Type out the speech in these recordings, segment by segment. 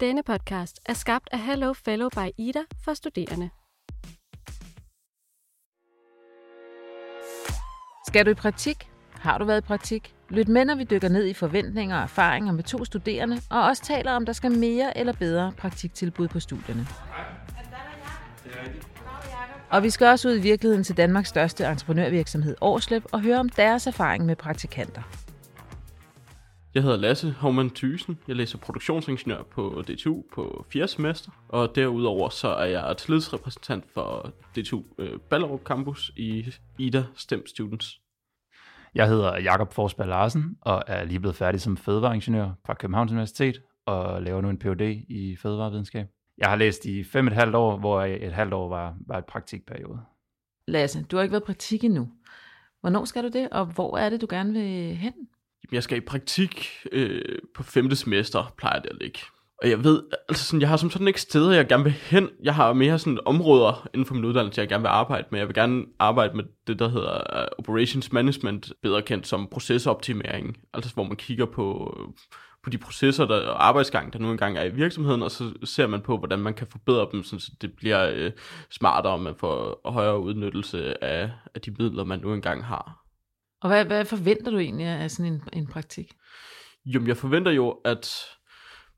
Denne podcast er skabt af Hello Fellow by Ida for studerende. Skal du i praktik? Har du været i praktik? Lyt med, når vi dykker ned i forventninger og erfaringer med to studerende, og også taler om, der skal mere eller bedre praktiktilbud på studierne. Og vi skal også ud i virkeligheden til Danmarks største entreprenørvirksomhed Årsløb og høre om deres erfaring med praktikanter. Jeg hedder Lasse Hovmann Thysen. Jeg læser produktionsingeniør på DTU på 4. semester. Og derudover så er jeg tillidsrepræsentant for DTU øh, Ballerup Campus i IDA STEM Students. Jeg hedder Jakob Forsberg Larsen og er lige blevet færdig som fødevareingeniør fra Københavns Universitet og laver nu en Ph.D. i fødevarevidenskab. Jeg har læst i fem et halvt år, hvor et halvt år var, var et praktikperiode. Lasse, du har ikke været i praktik endnu. Hvornår skal du det, og hvor er det, du gerne vil hen? Jeg skal i praktik øh, på femte semester, plejer det at ligge. Og jeg ved, altså sådan, jeg har som sådan ikke steder, jeg gerne vil hen. Jeg har mere sådan områder inden for min uddannelse, jeg gerne vil arbejde med. Jeg vil gerne arbejde med det, der hedder øh, Operations Management, bedre kendt som procesoptimering. Altså hvor man kigger på, øh, på de processer der, og arbejdsgang, der nu engang er i virksomheden, og så ser man på, hvordan man kan forbedre dem, så det bliver øh, smartere, og man får højere udnyttelse af, af de midler, man nu engang har. Og hvad, hvad forventer du egentlig af sådan en, en praktik? Jo, jeg forventer jo, at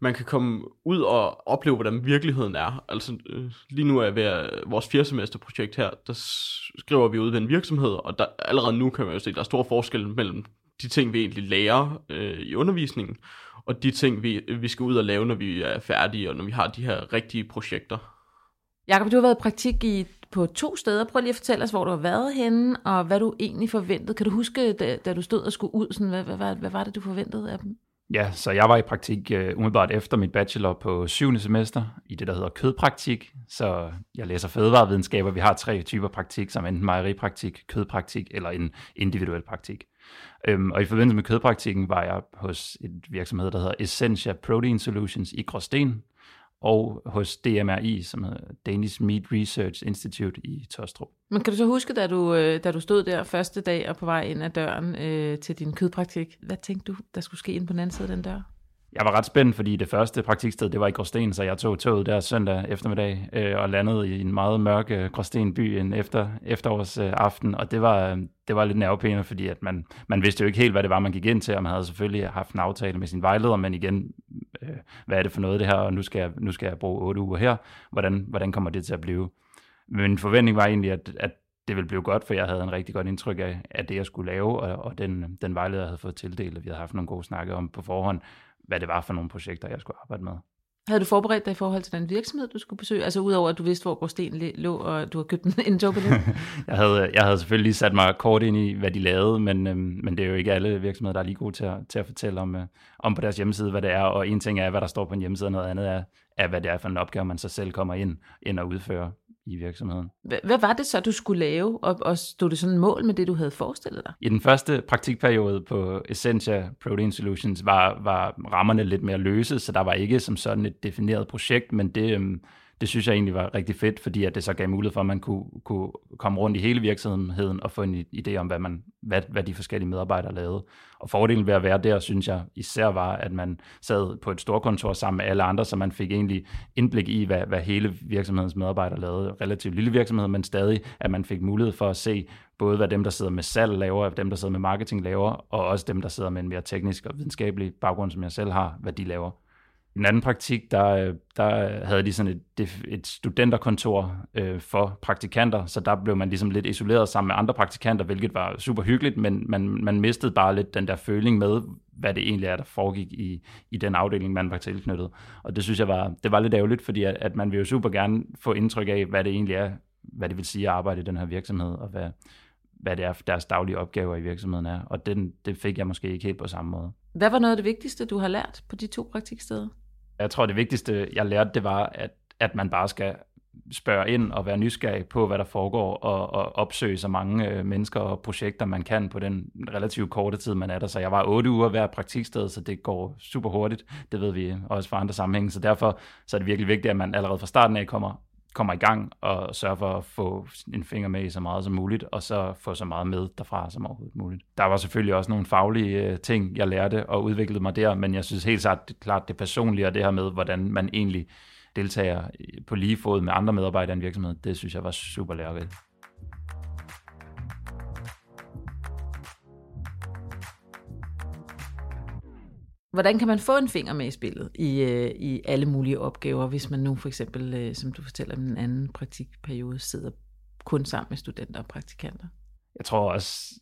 man kan komme ud og opleve, hvordan virkeligheden er. Altså, øh, lige nu er ved at, vores fjerde semesterprojekt her, der skriver vi ud ved en virksomhed, og der, allerede nu kan man jo se, at der er stor forskel mellem de ting, vi egentlig lærer øh, i undervisningen, og de ting, vi, vi skal ud og lave, når vi er færdige, og når vi har de her rigtige projekter. Jakob, du har været i praktik i, på to steder. Prøv lige at fortælle os, hvor du har været henne, og hvad du egentlig forventede. Kan du huske, da, da du stod og skulle ud, sådan, hvad, hvad, hvad, hvad var det, du forventede af dem? Ja, så jeg var i praktik uh, umiddelbart efter mit bachelor på syvende semester i det, der hedder kødpraktik. Så jeg læser fødevarevidenskaber. Vi har tre typer praktik, som enten mejeripraktik, kødpraktik eller en individuel praktik. Um, og i forbindelse med kødpraktikken var jeg hos et virksomhed, der hedder Essentia Protein Solutions i Gråsten, og hos DMRI, som hedder Danish Meat Research Institute i Tostrup. Men kan du så huske, da du, øh, da du stod der første dag og på vej ind ad døren øh, til din kødpraktik, hvad tænkte du, der skulle ske ind på den anden side af den dør? Jeg var ret spændt, fordi det første praktiksted, det var i Gråsten, så jeg tog toget der søndag eftermiddag øh, og landede i en meget mørk øh, Gråsten-by en efter, efterårsaften, øh, og det var, det var lidt nervepæne, fordi at man, man vidste jo ikke helt, hvad det var, man gik ind til, og man havde selvfølgelig haft en aftale med sin vejleder, men igen, øh, hvad er det for noget det her, og nu skal jeg, nu skal jeg bruge otte uger her, hvordan, hvordan kommer det til at blive? Min forventning var egentlig, at, at det ville blive godt, for jeg havde en rigtig godt indtryk af, af det, jeg skulle lave, og, og den, den vejleder, jeg havde fået tildelt, og vi havde haft nogle gode snakke om på forhånd, hvad det var for nogle projekter, jeg skulle arbejde med. Havde du forberedt dig i forhold til den virksomhed, du skulle besøge? Altså udover at du vidste, hvor Gråsten lå, og du har købt en, jobbillet? jeg, havde, jeg havde selvfølgelig sat mig kort ind i, hvad de lavede, men, øhm, men det er jo ikke alle virksomheder, der er lige gode til at, til at fortælle om, øh, om på deres hjemmeside, hvad det er. Og en ting er, hvad der står på en hjemmeside, og noget andet er, er hvad det er for en opgave, man så selv kommer ind, ind og udfører i virksomheden. Hvad, var det så, du skulle lave, og, og stod det sådan et mål med det, du havde forestillet dig? I den første praktikperiode på Essentia Protein Solutions var, var rammerne lidt mere løse, så der var ikke som sådan et defineret projekt, men det, øhm, det synes jeg egentlig var rigtig fedt, fordi at det så gav mulighed for, at man kunne, kunne komme rundt i hele virksomheden og få en idé om, hvad, man, hvad, hvad de forskellige medarbejdere lavede. Og fordelen ved at være der, synes jeg især var, at man sad på et storkontor sammen med alle andre, så man fik egentlig indblik i, hvad, hvad hele virksomhedens medarbejdere lavede. Relativt lille virksomhed, men stadig, at man fik mulighed for at se både, hvad dem, der sidder med salg laver, dem, der sidder med marketing laver, og også dem, der sidder med en mere teknisk og videnskabelig baggrund, som jeg selv har, hvad de laver. I den anden praktik, der, der havde de sådan et, et studenterkontor øh, for praktikanter, så der blev man ligesom lidt isoleret sammen med andre praktikanter, hvilket var super hyggeligt, men man, man mistede bare lidt den der føling med, hvad det egentlig er, der foregik i, i den afdeling, man var tilknyttet. Og det synes jeg var, det var lidt ærgerligt, fordi at, at man vil jo super gerne få indtryk af, hvad det egentlig er, hvad det vil sige at arbejde i den her virksomhed, og hvad, hvad det er, deres daglige opgaver i virksomheden er. Og den, det fik jeg måske ikke helt på samme måde. Hvad var noget af det vigtigste, du har lært på de to praktiksteder? Jeg tror, det vigtigste, jeg lærte, det var, at, at man bare skal spørge ind og være nysgerrig på, hvad der foregår, og, og opsøge så mange øh, mennesker og projekter, man kan på den relativt korte tid, man er der. Så jeg var otte uger hver praktiksted, så det går super hurtigt. Det ved vi også fra andre sammenhænge. Så derfor så er det virkelig vigtigt, at man allerede fra starten af kommer kommer i gang og sørger for at få en finger med i så meget som muligt, og så få så meget med derfra som overhovedet muligt. Der var selvfølgelig også nogle faglige øh, ting, jeg lærte og udviklede mig der, men jeg synes helt klart, det, klart det personlige og det her med, hvordan man egentlig deltager på lige fod med andre medarbejdere i en virksomhed, det synes jeg var super lærerigt. Hvordan kan man få en finger med i spillet i, øh, i alle mulige opgaver, hvis man nu for eksempel, øh, som du fortæller, den anden praktikperiode sidder kun sammen med studenter og praktikanter? Jeg tror også,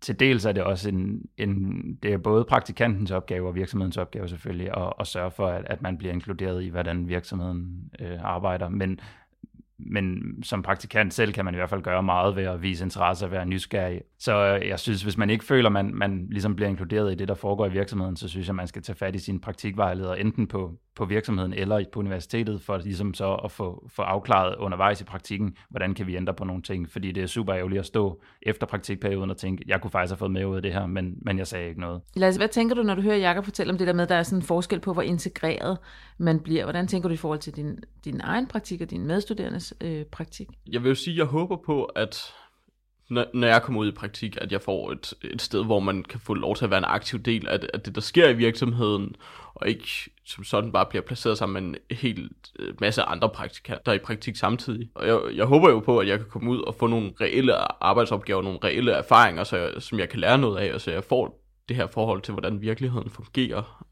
til dels er det også en, en det er både praktikantens opgave og virksomhedens opgave selvfølgelig, at, at sørge for, at, at man bliver inkluderet i, hvordan virksomheden øh, arbejder. Men men som praktikant selv kan man i hvert fald gøre meget ved at vise interesse og være nysgerrig. Så øh, jeg synes, hvis man ikke føler, at man, man ligesom bliver inkluderet i det, der foregår i virksomheden, så synes jeg, man skal tage fat i sin praktikvejleder, enten på, på virksomheden eller på universitetet, for ligesom så at få, få afklaret undervejs i praktikken, hvordan kan vi ændre på nogle ting. Fordi det er super ærgerligt at stå efter praktikperioden og tænke, jeg kunne faktisk have fået med ud af det her, men, men jeg sagde ikke noget. Lasse, hvad tænker du, når du hører Jakob fortælle om det der med, at der er sådan en forskel på, hvor integreret man bliver? Hvordan tænker du i forhold til din, din egen praktik og din medstuderendes øh, praktik? Jeg vil jo sige, at jeg håber på, at når, når jeg kommer ud i praktik, at jeg får et, et sted, hvor man kan få lov til at være en aktiv del af, af det, der sker i virksomheden, og ikke som sådan bare bliver placeret sammen med en hel øh, masse andre praktikanter, der er i praktik samtidig. Og jeg, jeg håber jo på, at jeg kan komme ud og få nogle reelle arbejdsopgaver, nogle reelle erfaringer, så jeg, som jeg kan lære noget af, og så jeg får det her forhold til, hvordan virkeligheden fungerer.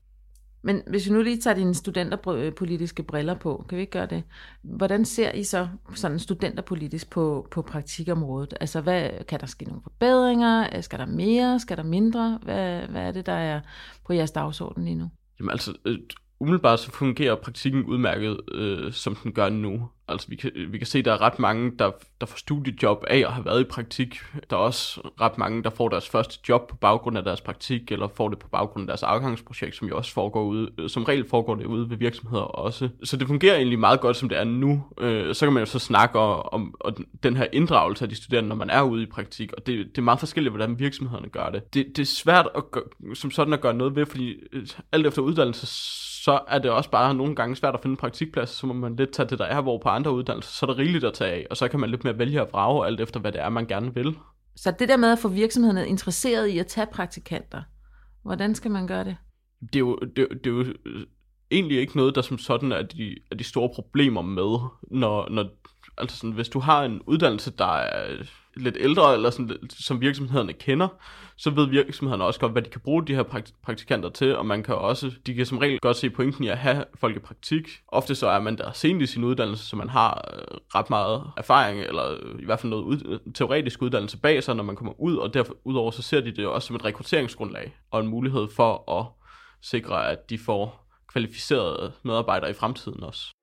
Men hvis vi nu lige tager dine studenterpolitiske briller på, kan vi ikke gøre det? Hvordan ser I så sådan studenterpolitisk på, på praktikområdet? Altså, hvad, kan der ske nogle forbedringer? Øh, skal der mere? Skal der mindre? Hvad, hvad er det, der er på jeres dagsorden lige nu? Jamen altså, øh, umiddelbart så fungerer praktikken udmærket, øh, som den gør nu. Altså vi kan, vi kan se, at der er ret mange, der, der får studiejob af at have været i praktik. Der er også ret mange, der får deres første job på baggrund af deres praktik, eller får det på baggrund af deres afgangsprojekt, som jo også foregår ude, øh, som regel foregår det ude ved virksomheder også. Så det fungerer egentlig meget godt, som det er nu. Øh, så kan man jo så snakke om, om den her inddragelse af de studerende, når man er ude i praktik, og det, det er meget forskelligt, hvordan virksomhederne gør det. Det, det er svært at gøre, som sådan at gøre noget ved, fordi øh, alt efter uddannelse, så er det også bare nogle gange svært at finde en praktikplads, så må man lidt tage det, der er, hvor på andre uddannelser, så er der rigeligt at tage af, og så kan man lidt mere vælge at vrage alt efter, hvad det er, man gerne vil. Så det der med at få virksomhederne interesseret i at tage praktikanter, hvordan skal man gøre det? Det er jo, det, det er jo egentlig ikke noget, der som sådan er de, er de store problemer med, når, når altså sådan, hvis du har en uddannelse, der er lidt ældre, eller sådan, som virksomhederne kender, så ved virksomhederne også godt, hvad de kan bruge de her praktikanter til, og man kan også, de kan som regel godt se pointen i at have folk i praktik. Ofte så er man der sent i sin uddannelse, så man har øh, ret meget erfaring, eller øh, i hvert fald noget ud, teoretisk uddannelse bag sig, når man kommer ud, og derfor udover så ser de det også som et rekrutteringsgrundlag, og en mulighed for at sikre, at de får kvalificerede medarbejdere i fremtiden også.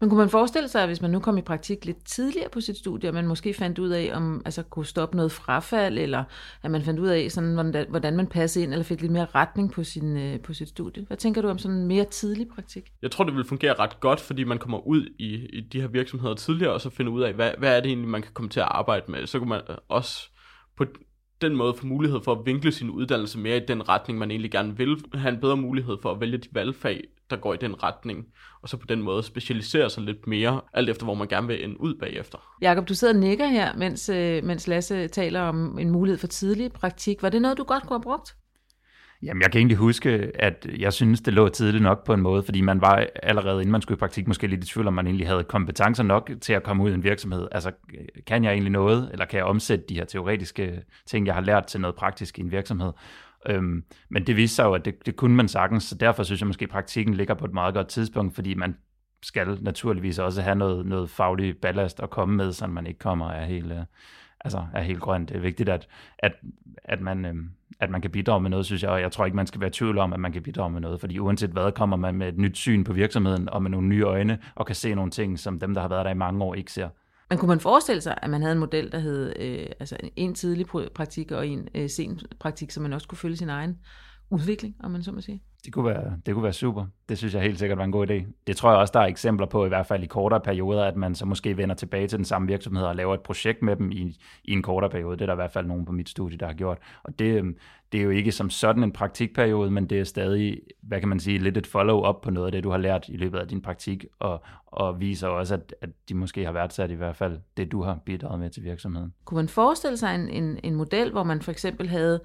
Men kunne man forestille sig, at hvis man nu kom i praktik lidt tidligere på sit studie, og man måske fandt ud af, om altså kunne stoppe noget frafald, eller at man fandt ud af, sådan, hvordan, hvordan man passede ind, eller fik lidt mere retning på, sin, øh, på sit studie. Hvad tænker du om sådan en mere tidlig praktik? Jeg tror, det vil fungere ret godt, fordi man kommer ud i, i de her virksomheder tidligere, og så finder ud af, hvad, hvad er det egentlig, man kan komme til at arbejde med. Så kan man øh, også på den måde få mulighed for at vinkle sin uddannelse mere i den retning, man egentlig gerne vil. Have en bedre mulighed for at vælge de valgfag, der går i den retning, og så på den måde specialisere sig lidt mere, alt efter hvor man gerne vil ende ud bagefter. Jakob, du sidder og nikker her, mens, øh, mens Lasse taler om en mulighed for tidlig praktik. Var det noget, du godt kunne have brugt? Jamen, jeg kan egentlig huske, at jeg synes, det lå tidligt nok på en måde, fordi man var allerede, inden man skulle i praktik, måske lidt i tvivl, om man egentlig havde kompetencer nok til at komme ud i en virksomhed. Altså, kan jeg egentlig noget, eller kan jeg omsætte de her teoretiske ting, jeg har lært til noget praktisk i en virksomhed? Øhm, men det viste sig jo, at det, det kunne man sagtens, så derfor synes jeg måske, at praktikken ligger på et meget godt tidspunkt, fordi man skal naturligvis også have noget, noget faglig ballast at komme med, så man ikke kommer af helt, altså er helt grøn. Det er vigtigt, at, at, at, man, øh, at man kan bidrage med noget, synes jeg, og jeg tror ikke, man skal være tvivl om, at man kan bidrage med noget, fordi uanset hvad, kommer man med et nyt syn på virksomheden, og med nogle nye øjne, og kan se nogle ting, som dem, der har været der i mange år, ikke ser. Men kunne man forestille sig, at man havde en model, der hed øh, altså en tidlig praktik og en øh, sen praktik, så man også kunne følge sin egen udvikling, om man så må sige? Det kunne, være, det kunne være super. Det synes jeg helt sikkert var en god idé. Det tror jeg også, der er eksempler på, i hvert fald i kortere perioder, at man så måske vender tilbage til den samme virksomhed og laver et projekt med dem i, i en kortere periode. Det er der i hvert fald nogen på mit studie, der har gjort. Og det, øhm, det er jo ikke som sådan en praktikperiode, men det er stadig, hvad kan man sige, lidt et follow-up på noget af det, du har lært i løbet af din praktik, og, og viser også, at, at de måske har værdsat i hvert fald det, du har bidraget med til virksomheden. Kunne man forestille sig en, en, en model, hvor man for eksempel havde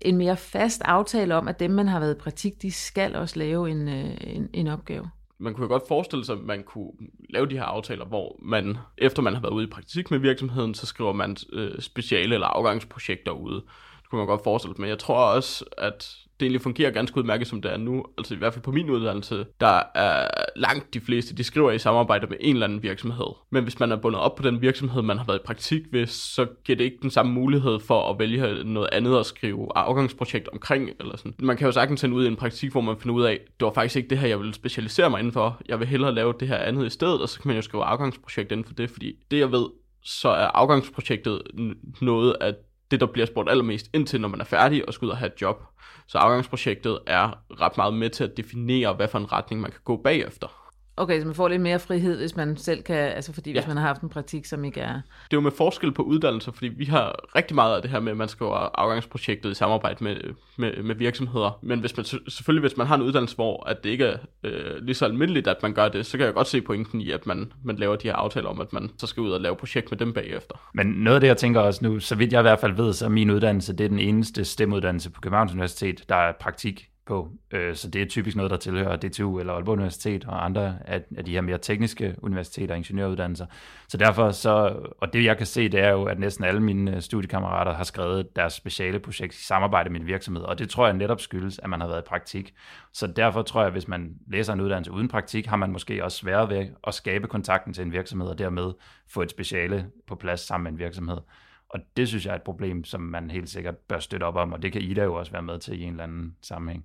en mere fast aftale om, at dem, man har været i praktik, de skal også lave en, øh, en, en opgave? man kunne godt forestille sig, at man kunne lave de her aftaler, hvor man, efter man har været ude i praktik med virksomheden, så skriver man øh, speciale eller afgangsprojekter ude. Det kunne man godt forestille sig, men jeg tror også, at det egentlig fungerer ganske udmærket, som det er nu. Altså i hvert fald på min uddannelse, der er langt de fleste, de skriver i samarbejde med en eller anden virksomhed. Men hvis man er bundet op på den virksomhed, man har været i praktik ved, så giver det ikke den samme mulighed for at vælge noget andet at skrive afgangsprojekt omkring. Eller sådan. Man kan jo sagtens sende ud i en praktik, hvor man finder ud af, det var faktisk ikke det her, jeg vil specialisere mig indenfor. Jeg vil hellere lave det her andet i stedet, og så kan man jo skrive afgangsprojekt inden for det, fordi det jeg ved, så er afgangsprojektet noget af det, der bliver spurgt allermest indtil, når man er færdig og skal ud og have et job. Så afgangsprojektet er ret meget med til at definere, hvad for en retning man kan gå bagefter. Okay, så man får lidt mere frihed, hvis man selv kan, altså fordi ja. hvis man har haft en praktik, som ikke er... Det er jo med forskel på uddannelser, fordi vi har rigtig meget af det her med, at man skal afgangsprojektet i samarbejde med, med, med virksomheder. Men hvis man, selvfølgelig, hvis man har en uddannelse, hvor at det ikke er øh, lige så almindeligt, at man gør det, så kan jeg godt se pointen i, at man, man laver de her aftaler om, at man så skal ud og lave projekt med dem bagefter. Men noget af det, jeg tænker også nu, så vidt jeg i hvert fald ved, så er min uddannelse, det er den eneste stemuddannelse på Københavns Universitet, der er praktik på. Øh, så det er typisk noget, der tilhører DTU eller Aalborg Universitet og andre af, af de her mere tekniske universiteter og ingeniøruddannelser. Så derfor så, og det jeg kan se, det er jo, at næsten alle mine øh, studiekammerater har skrevet deres speciale projekt i samarbejde med en virksomhed, og det tror jeg netop skyldes, at man har været i praktik. Så derfor tror jeg, at hvis man læser en uddannelse uden praktik, har man måske også sværere ved at skabe kontakten til en virksomhed, og dermed få et speciale på plads sammen med en virksomhed. Og det synes jeg er et problem, som man helt sikkert bør støtte op om, og det kan Ida jo også være med til i en eller anden sammenhæng.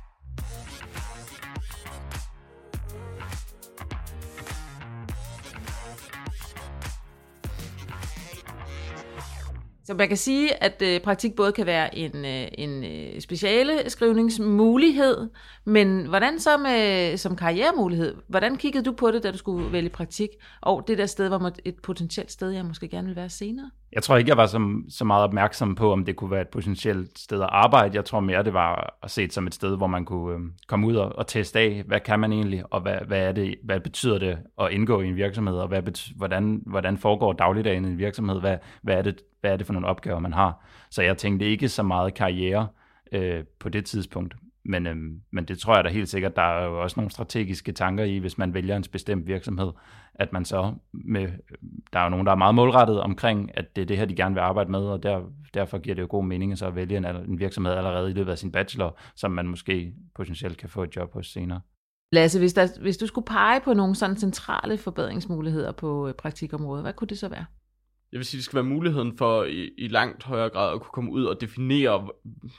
Så man kan sige, at øh, praktik både kan være en, øh, en øh, speciale skrivningsmulighed, men hvordan så med som karrieremulighed? Hvordan kiggede du på det, da du skulle vælge praktik? Og det der sted var et potentielt sted, jeg måske gerne vil være senere? Jeg tror ikke, jeg var så, så meget opmærksom på, om det kunne være et potentielt sted at arbejde. Jeg tror mere, det var at se det som et sted, hvor man kunne øh, komme ud og, og teste af, hvad kan man egentlig, og hvad, hvad, er det, hvad betyder det at indgå i en virksomhed, og hvad betyder, hvordan, hvordan foregår dagligdagen i en virksomhed, hvad, hvad, er det, hvad er det for nogle opgaver, man har. Så jeg tænkte ikke så meget karriere øh, på det tidspunkt. Men, øh, men det tror jeg da helt sikkert, der er jo også nogle strategiske tanker i, hvis man vælger en bestemt virksomhed, at man så med, der er jo nogen, der er meget målrettet omkring, at det er det her, de gerne vil arbejde med, og der, derfor giver det jo god mening at så vælge en, en virksomhed allerede i løbet af sin bachelor, som man måske potentielt kan få et job hos senere. Lasse, hvis, der, hvis du skulle pege på nogle sådan centrale forbedringsmuligheder på øh, praktikområdet, hvad kunne det så være? Jeg vil sige, det skal være muligheden for i, i langt højere grad at kunne komme ud og definere,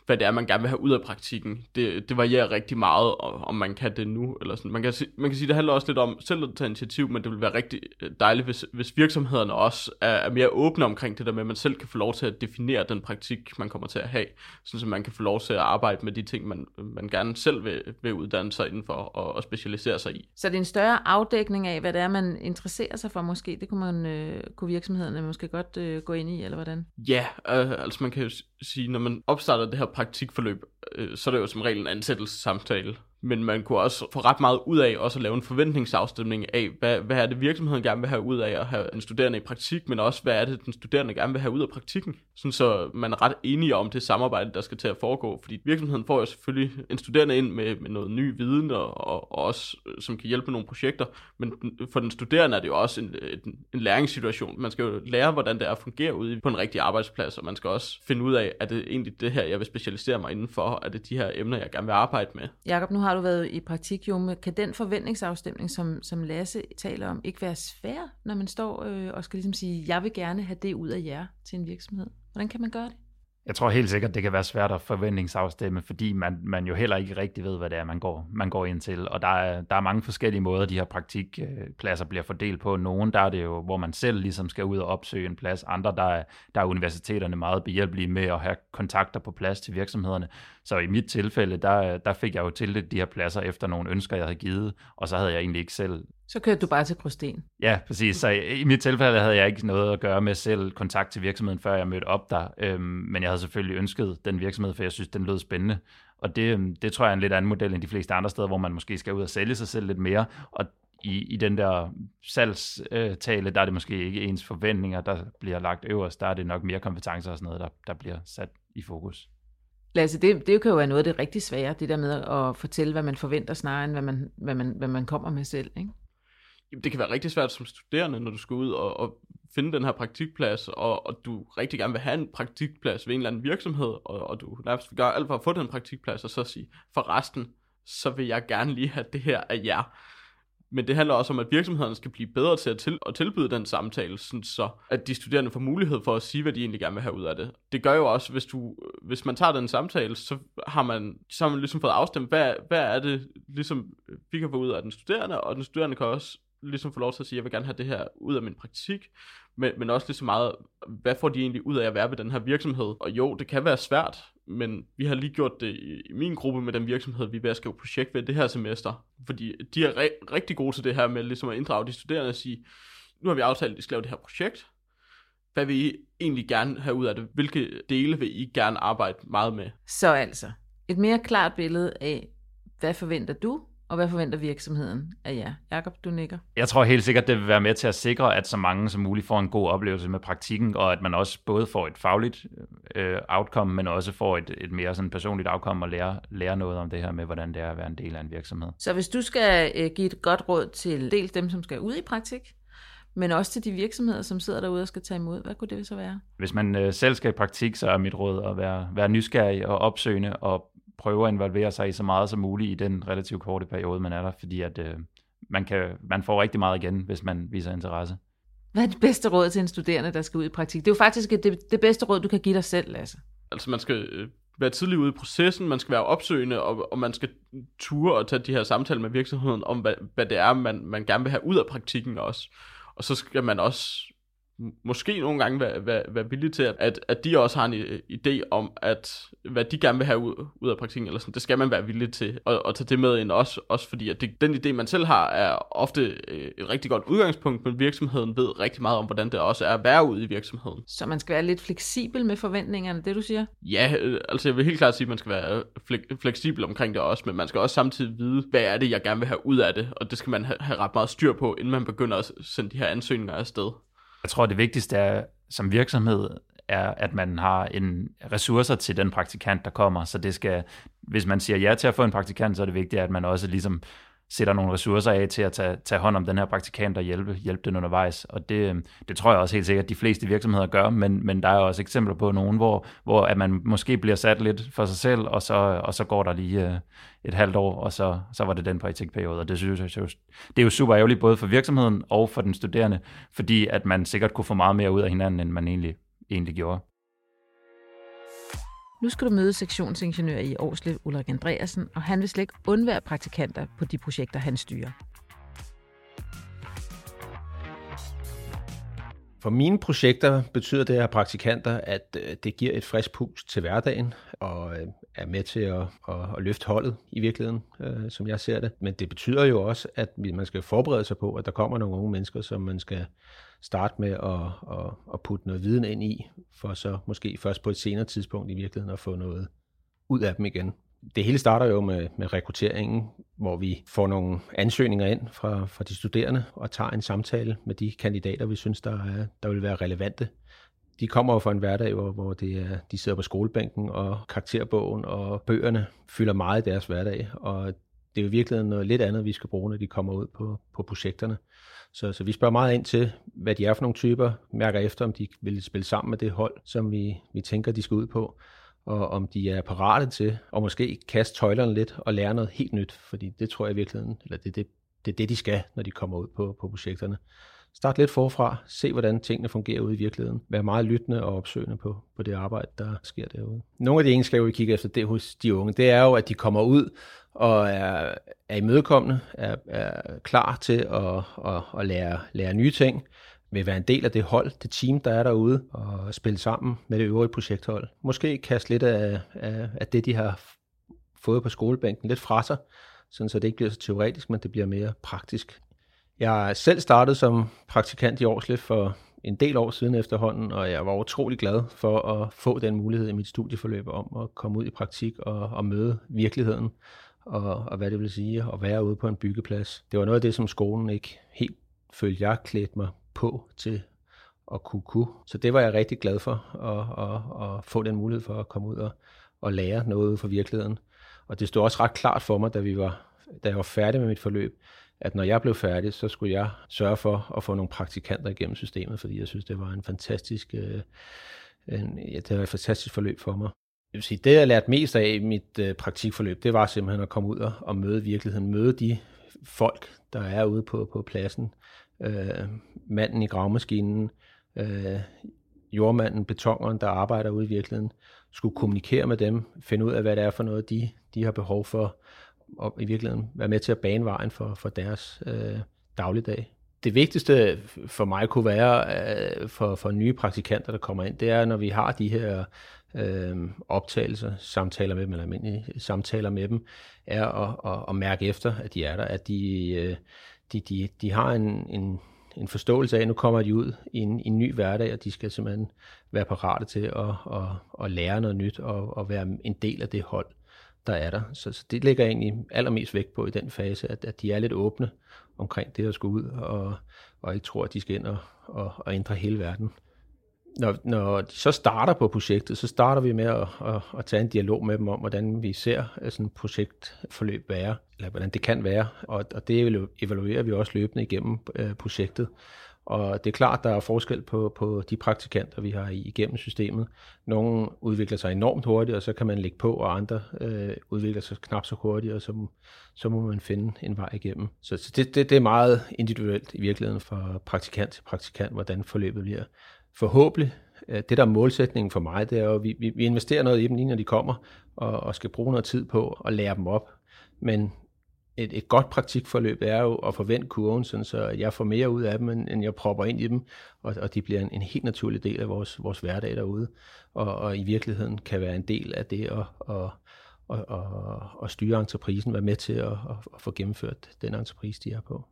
hvad det er, man gerne vil have ud af praktikken. Det, det varierer rigtig meget, om man kan det nu. Eller sådan. Man, kan, man kan sige, det handler også lidt om selv at tage initiativ, men det vil være rigtig dejligt, hvis, hvis virksomhederne også er, er mere åbne omkring det der med, at man selv kan få lov til at definere den praktik, man kommer til at have. Sådan så man kan få lov til at arbejde med de ting, man, man gerne selv vil, vil uddanne sig indenfor og, og specialisere sig i. Så det er en større afdækning af, hvad det er, man interesserer sig for måske. Det kunne, man, øh, kunne virksomhederne måske måske godt øh, gå ind i, eller hvordan? Ja, øh, altså man kan jo sige, når man opstarter det her praktikforløb, øh, så er det jo som regel en ansættelsessamtale men man kunne også få ret meget ud af også at lave en forventningsafstemning af, hvad, hvad er det virksomheden gerne vil have ud af at have en studerende i praktik, men også hvad er det den studerende gerne vil have ud af praktikken. Sådan så man er ret enige om det samarbejde, der skal til at foregå, fordi virksomheden får jo selvfølgelig en studerende ind med, med noget ny viden, og, og, og også øh, som kan hjælpe med nogle projekter, men for den studerende er det jo også en, en, en læringssituation. Man skal jo lære, hvordan det er at fungere ude på en rigtig arbejdsplads, og man skal også finde ud af, er det egentlig det her, jeg vil specialisere mig indenfor, er det de her emner, jeg gerne vil arbejde med. Jakob, nu har har du været i praktik, Jumme. Kan den forventningsafstemning, som, som Lasse taler om, ikke være svær, når man står øh, og skal ligesom sige, jeg vil gerne have det ud af jer til en virksomhed? Hvordan kan man gøre det? Jeg tror helt sikkert, det kan være svært at forventningsafstemme, fordi man, man jo heller ikke rigtig ved, hvad det er, man går, man går ind til. Og der er, der er mange forskellige måder, de her praktikpladser bliver fordelt på. Nogle, der er det jo, hvor man selv ligesom skal ud og opsøge en plads. Andre, der er, der er universiteterne meget behjælpelige med at have kontakter på plads til virksomhederne. Så i mit tilfælde, der, der fik jeg jo til de her pladser efter nogle ønsker, jeg havde givet, og så havde jeg egentlig ikke selv så kørte du bare til Gråsten. Ja, præcis. Så i mit tilfælde havde jeg ikke noget at gøre med selv kontakt til virksomheden, før jeg mødte op der. Øhm, men jeg havde selvfølgelig ønsket den virksomhed, for jeg synes, den lød spændende. Og det, øhm, det tror jeg er en lidt anden model end de fleste andre steder, hvor man måske skal ud og sælge sig selv lidt mere. Og i, i den der salgstale, der er det måske ikke ens forventninger, der bliver lagt øverst. Der er det nok mere kompetencer og sådan noget, der, der bliver sat i fokus. Lasse, det, det kan jo være noget af det rigtig svære, det der med at fortælle, hvad man forventer snarere end hvad man, hvad man, hvad man kommer med selv. Ikke? Jamen, det kan være rigtig svært som studerende, når du skal ud og, og finde den her praktikplads, og, og du rigtig gerne vil have en praktikplads ved en eller anden virksomhed, og, og du nærmest vil gøre alt for at få den praktikplads, og så sige, for resten, så vil jeg gerne lige have det her af jer. Men det handler også om, at virksomhederne skal blive bedre til at, til, at tilbyde den samtale, sådan så at de studerende får mulighed for at sige, hvad de egentlig gerne vil have ud af det. Det gør jo også, hvis, du, hvis man tager den samtale, så har man, så har man ligesom fået afstemt, hvad, hvad er det, ligesom vi kan få ud af den studerende, og den studerende kan også ligesom få lov til at sige, at jeg vil gerne have det her ud af min praktik, men, men også ligesom meget, hvad får de egentlig ud af at være ved den her virksomhed? Og jo, det kan være svært, men vi har lige gjort det i, i min gruppe med den virksomhed, vi er ved at skrive projekt ved det her semester, fordi de er re- rigtig gode til det her med ligesom at inddrage de studerende og sige, nu har vi aftalt, at vi skal lave det her projekt, hvad vil I egentlig gerne have ud af det? Hvilke dele vil I gerne arbejde meget med? Så altså, et mere klart billede af, hvad forventer du, og hvad forventer virksomheden af jer? Jakob, du nikker. Jeg tror helt sikkert, det vil være med til at sikre, at så mange som muligt får en god oplevelse med praktikken, og at man også både får et fagligt øh, outcome, men også får et, et mere sådan personligt outcome og lære, lære noget om det her med, hvordan det er at være en del af en virksomhed. Så hvis du skal øh, give et godt råd til dels dem, som skal ud i praktik, men også til de virksomheder, som sidder derude og skal tage imod. Hvad kunne det så være? Hvis man øh, selv skal i praktik, så er mit råd at være, være nysgerrig og opsøgende og prøve at involvere sig i så meget som muligt i den relativt korte periode, man er der, fordi at, øh, man, kan, man får rigtig meget igen, hvis man viser interesse. Hvad er det bedste råd til en studerende, der skal ud i praktik? Det er jo faktisk det, det bedste råd, du kan give dig selv, Lasse. Altså man skal øh, være tidlig ude i processen, man skal være opsøgende, og, og man skal ture og tage de her samtaler med virksomheden om, hvad, hvad det er, man, man gerne vil have ud af praktikken også. Og så skal man også måske nogle gange være, være, være villige til, at, at de også har en øh, idé om, at hvad de gerne vil have ud, ud af praktikken, eller sådan, det skal man være villig til at, at tage det med ind også, også fordi at det, den idé, man selv har, er ofte øh, et rigtig godt udgangspunkt, men virksomheden ved rigtig meget om, hvordan det også er at være ude i virksomheden. Så man skal være lidt fleksibel med forventningerne, det du siger? Ja, øh, altså jeg vil helt klart sige, at man skal være fleksibel omkring det også, men man skal også samtidig vide, hvad er det, jeg gerne vil have ud af det, og det skal man have, have ret meget styr på, inden man begynder at sende de her ansøgninger afsted. Jeg tror, det vigtigste er som virksomhed, er, at man har en ressourcer til den praktikant, der kommer. Så det skal, hvis man siger ja til at få en praktikant, så er det vigtigt, at man også ligesom sætter nogle ressourcer af til at tage, tage hånd om den her praktikant og hjælpe, hjælpe den undervejs. Og det, øhm, det tror jeg også helt sikkert, at de fleste virksomheder gør, men, men der er også eksempler på nogen, hvor, hvor at man måske bliver sat lidt for sig selv, og så, og så går der lige øh, et halvt år, og så, så var det den praktikperiode. Og det synes jeg, det er jo super ærgerligt både for virksomheden og for den studerende, fordi at man sikkert kunne få meget mere ud af hinanden, end man egentlig, egentlig gjorde. Nu skal du møde sektionsingeniør i Årslev, Ulrik Andreasen, og han vil slet ikke undvære praktikanter på de projekter, han styrer. For mine projekter betyder det her praktikanter, at øh, det giver et frisk pust til hverdagen og øh, er med til at, at, at løfte holdet i virkeligheden, øh, som jeg ser det. Men det betyder jo også, at man skal forberede sig på, at der kommer nogle unge mennesker, som man skal starte med at, at, at putte noget viden ind i, for så måske først på et senere tidspunkt i virkeligheden at få noget ud af dem igen. Det hele starter jo med, med rekrutteringen, hvor vi får nogle ansøgninger ind fra, fra de studerende og tager en samtale med de kandidater, vi synes, der, er, der vil være relevante. De kommer jo fra en hverdag, hvor, hvor det er, de sidder på skolebænken, og karakterbogen og bøgerne fylder meget i deres hverdag, og det er jo virkelig noget lidt andet, vi skal bruge, når de kommer ud på, på projekterne. Så, så vi spørger meget ind til, hvad de er for nogle typer, mærker efter, om de vil spille sammen med det hold, som vi, vi tænker, de skal ud på, og om de er parate til at måske kaste tøjlerne lidt og lære noget helt nyt, fordi det tror jeg i virkeligheden, eller det er det, det, er det de skal, når de kommer ud på, på projekterne starte lidt forfra, se hvordan tingene fungerer ude i virkeligheden, være meget lyttende og opsøgende på, på det arbejde, der sker derude. Nogle af de egenskaber, vi kigger efter det hos de unge, det er jo, at de kommer ud og er, er imødekommende, er, er klar til at, at, at lære, lære nye ting, vil være en del af det hold, det team, der er derude, og spille sammen med det øvrige projekthold. Måske kaste lidt af, af, af det, de har fået på skolebænken, lidt fra sig, sådan så det ikke bliver så teoretisk, men det bliver mere praktisk. Jeg selv startede som praktikant i Årslev for en del år siden efterhånden, og jeg var utrolig glad for at få den mulighed i mit studieforløb om at komme ud i praktik og, og møde virkeligheden, og, og hvad det vil sige at være ude på en byggeplads. Det var noget af det, som skolen ikke helt følte, jeg klædte mig på til at kunne kunne. Så det var jeg rigtig glad for, at, at, at få den mulighed for at komme ud og, og lære noget fra virkeligheden. Og det stod også ret klart for mig, da, vi var, da jeg var færdig med mit forløb, at når jeg blev færdig, så skulle jeg sørge for at få nogle praktikanter igennem systemet, fordi jeg synes, det var en fantastisk, øh, en, ja, det var et fantastisk forløb for mig. Jeg vil sige, det jeg lærte mest af i mit øh, praktikforløb, det var simpelthen at komme ud og, og møde virkeligheden, møde de folk, der er ude på, på pladsen, øh, manden i gravmaskinen, øh, jordmanden, betongeren, der arbejder ude i virkeligheden, skulle kommunikere med dem, finde ud af, hvad det er for noget, de, de har behov for, og i virkeligheden være med til at bane vejen for, for deres øh, dagligdag. Det vigtigste for mig kunne være øh, for, for nye praktikanter, der kommer ind, det er, når vi har de her øh, optagelser, samtaler med dem, eller almindelige samtaler med dem, er at, at, at mærke efter, at de er der, at de, øh, de, de, de har en, en, en forståelse af, at nu kommer de ud i en, i en ny hverdag, og de skal simpelthen være parate til at, at, at lære noget nyt og at være en del af det hold, der er der. Så, så det ligger egentlig allermest vægt på i den fase, at, at de er lidt åbne omkring det at skal ud, og, og ikke tror, at de skal ind og, og, og ændre hele verden når, når de så starter på projektet, så starter vi med at, at, at tage en dialog med dem om, hvordan vi ser øh, sådan et projektforløb være, eller hvordan det kan være, og, og det evaluerer vi også løbende igennem øh, projektet. Og det er klart, der er forskel på, på de praktikanter, vi har igennem systemet. Nogle udvikler sig enormt hurtigt, og så kan man lægge på, og andre øh, udvikler sig knap så hurtigt, og så, så må man finde en vej igennem. Så, så det, det, det er meget individuelt i virkeligheden fra praktikant til praktikant, hvordan forløbet bliver forhåbentlig, øh, det der er målsætningen for mig, det er jo, at vi, vi investerer noget i dem lige når de kommer, og, og skal bruge noget tid på at lære dem op. Men et, et godt praktikforløb er jo at forvente kurven, sådan så jeg får mere ud af dem, end jeg propper ind i dem, og, og de bliver en, en helt naturlig del af vores, vores hverdag derude, og, og i virkeligheden kan være en del af det at, at, at, at, at styre entreprisen, være med til at, at få gennemført den entreprise, de er på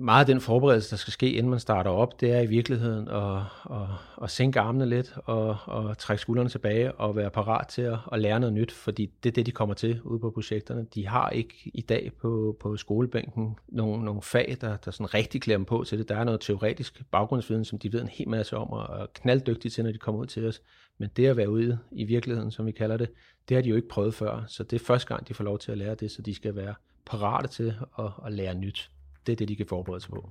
meget af den forberedelse, der skal ske, inden man starter op, det er i virkeligheden at, at, at sænke armene lidt og, og trække skuldrene tilbage og være parat til at, at lære noget nyt, fordi det er det, de kommer til ude på projekterne. De har ikke i dag på, på skolebænken nogle, nogle fag, der, der sådan rigtig klæder dem på til det. Der er noget teoretisk baggrundsviden, som de ved en hel masse om og er knalddygtige til, når de kommer ud til os. Men det at være ude i virkeligheden, som vi kalder det, det har de jo ikke prøvet før. Så det er første gang, de får lov til at lære det, så de skal være parate til at, at lære nyt det er det, de kan forberede sig på.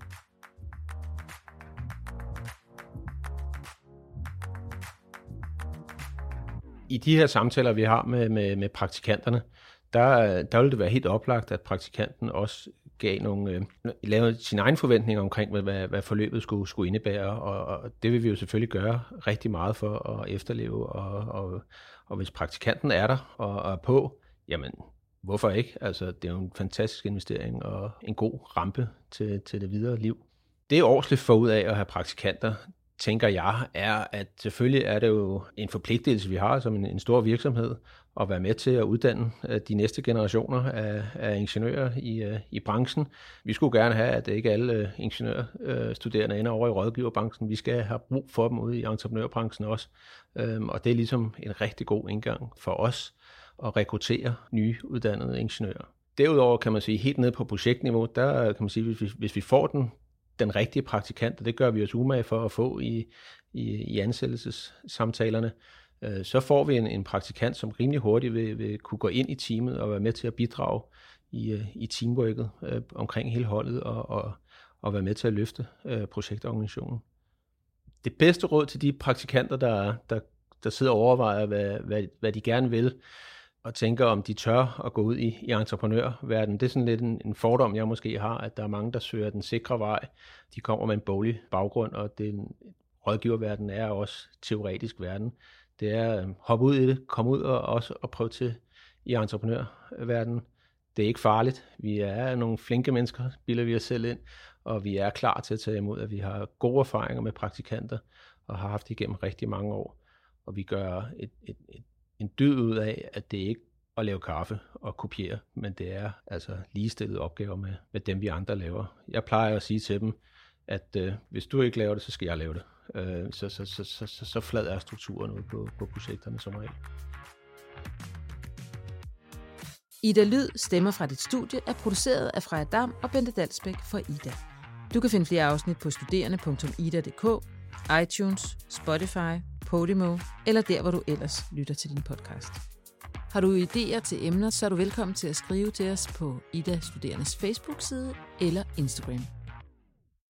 I de her samtaler, vi har med, med, med praktikanterne, der, der ville det være helt oplagt, at praktikanten også gav nogle, øh, lavede sine egne forventninger omkring, hvad, hvad, hvad forløbet skulle, skulle indebære, og, og det vil vi jo selvfølgelig gøre rigtig meget for at efterleve, og, og, og hvis praktikanten er der og, og er på, jamen hvorfor ikke? Altså, det er jo en fantastisk investering og en god rampe til, til det videre liv. Det Årslev får ud af at have praktikanter, tænker jeg, er, at selvfølgelig er det jo en forpligtelse, vi har som en, en stor virksomhed, at være med til at uddanne øh, de næste generationer af, af ingeniører i, øh, i branchen. Vi skulle gerne have, at ikke alle øh, ingeniørstuderende ender over i rådgiverbranchen. Vi skal have brug for dem ude i entreprenørbranchen også. Øhm, og det er ligesom en rigtig god indgang for os at rekruttere nye uddannede ingeniører. Derudover kan man sige, helt ned på projektniveau, der kan man sige, hvis vi, hvis vi får den, den rigtige praktikant, og det gør vi os umage for at få i, i, i ansættelsessamtalerne, øh, så får vi en, en praktikant, som rimelig hurtigt vil, vil kunne gå ind i teamet og være med til at bidrage i, øh, i teamworket øh, omkring hele holdet og, og, og være med til at løfte øh, projektorganisationen. Det bedste råd til de praktikanter, der, der, der sidder og overvejer, hvad, hvad, hvad de gerne vil, og tænker, om de tør at gå ud i, i entreprenørverdenen. Det er sådan lidt en, en fordom, jeg måske har, at der er mange, der søger den sikre vej. De kommer med en boglig baggrund, og den rådgiververden er også teoretisk verden. Det er at hoppe ud i det, komme ud og også og prøve til i entreprenørverdenen. Det er ikke farligt. Vi er nogle flinke mennesker, bilder vi os selv ind, og vi er klar til at tage imod, at vi har gode erfaringer med praktikanter, og har haft det igennem rigtig mange år. Og vi gør et, et, et, en dyd ud af, at det ikke at lave kaffe og kopiere, men det er altså ligestillede opgaver med, med dem, vi andre laver. Jeg plejer at sige til dem, at øh, hvis du ikke laver det, så skal jeg lave det. Øh, så, så, så, så, så, så flad er strukturen ud på, på projekterne som regel. Ida Lyd, stemmer fra dit studie, er produceret af Freja Dam og Bente Dalsbæk for Ida. Du kan finde flere afsnit på studerende.ida.dk, iTunes, Spotify, Podimo eller der, hvor du ellers lytter til din podcast. Har du idéer til emner, så er du velkommen til at skrive til os på Ida Studerendes Facebook-side eller Instagram.